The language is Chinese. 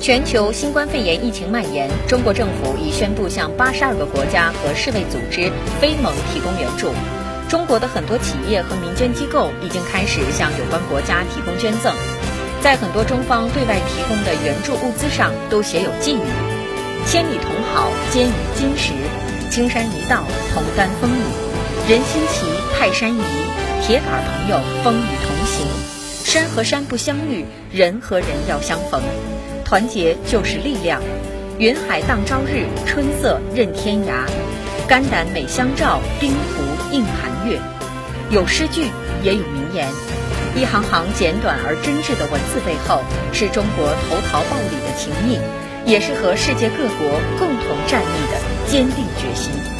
全球新冠肺炎疫情蔓延，中国政府已宣布向八十二个国家和世卫组织非盟提供援助。中国的很多企业和民间机构已经开始向有关国家提供捐赠，在很多中方对外提供的援助物资上都写有寄语：“千里同好，坚于金石；青山一道，同担风雨；人心齐，泰山移；铁杆朋友，风雨同行；山和山不相遇，人和人要相逢。团结就是力量。云海荡朝日，春色任天涯。肝胆美相照，冰壶映寒月。有诗句，也有名言。一行行简短而真挚的文字背后，是中国投桃报李的情谊，也是和世界各国共同战疫的坚定决心。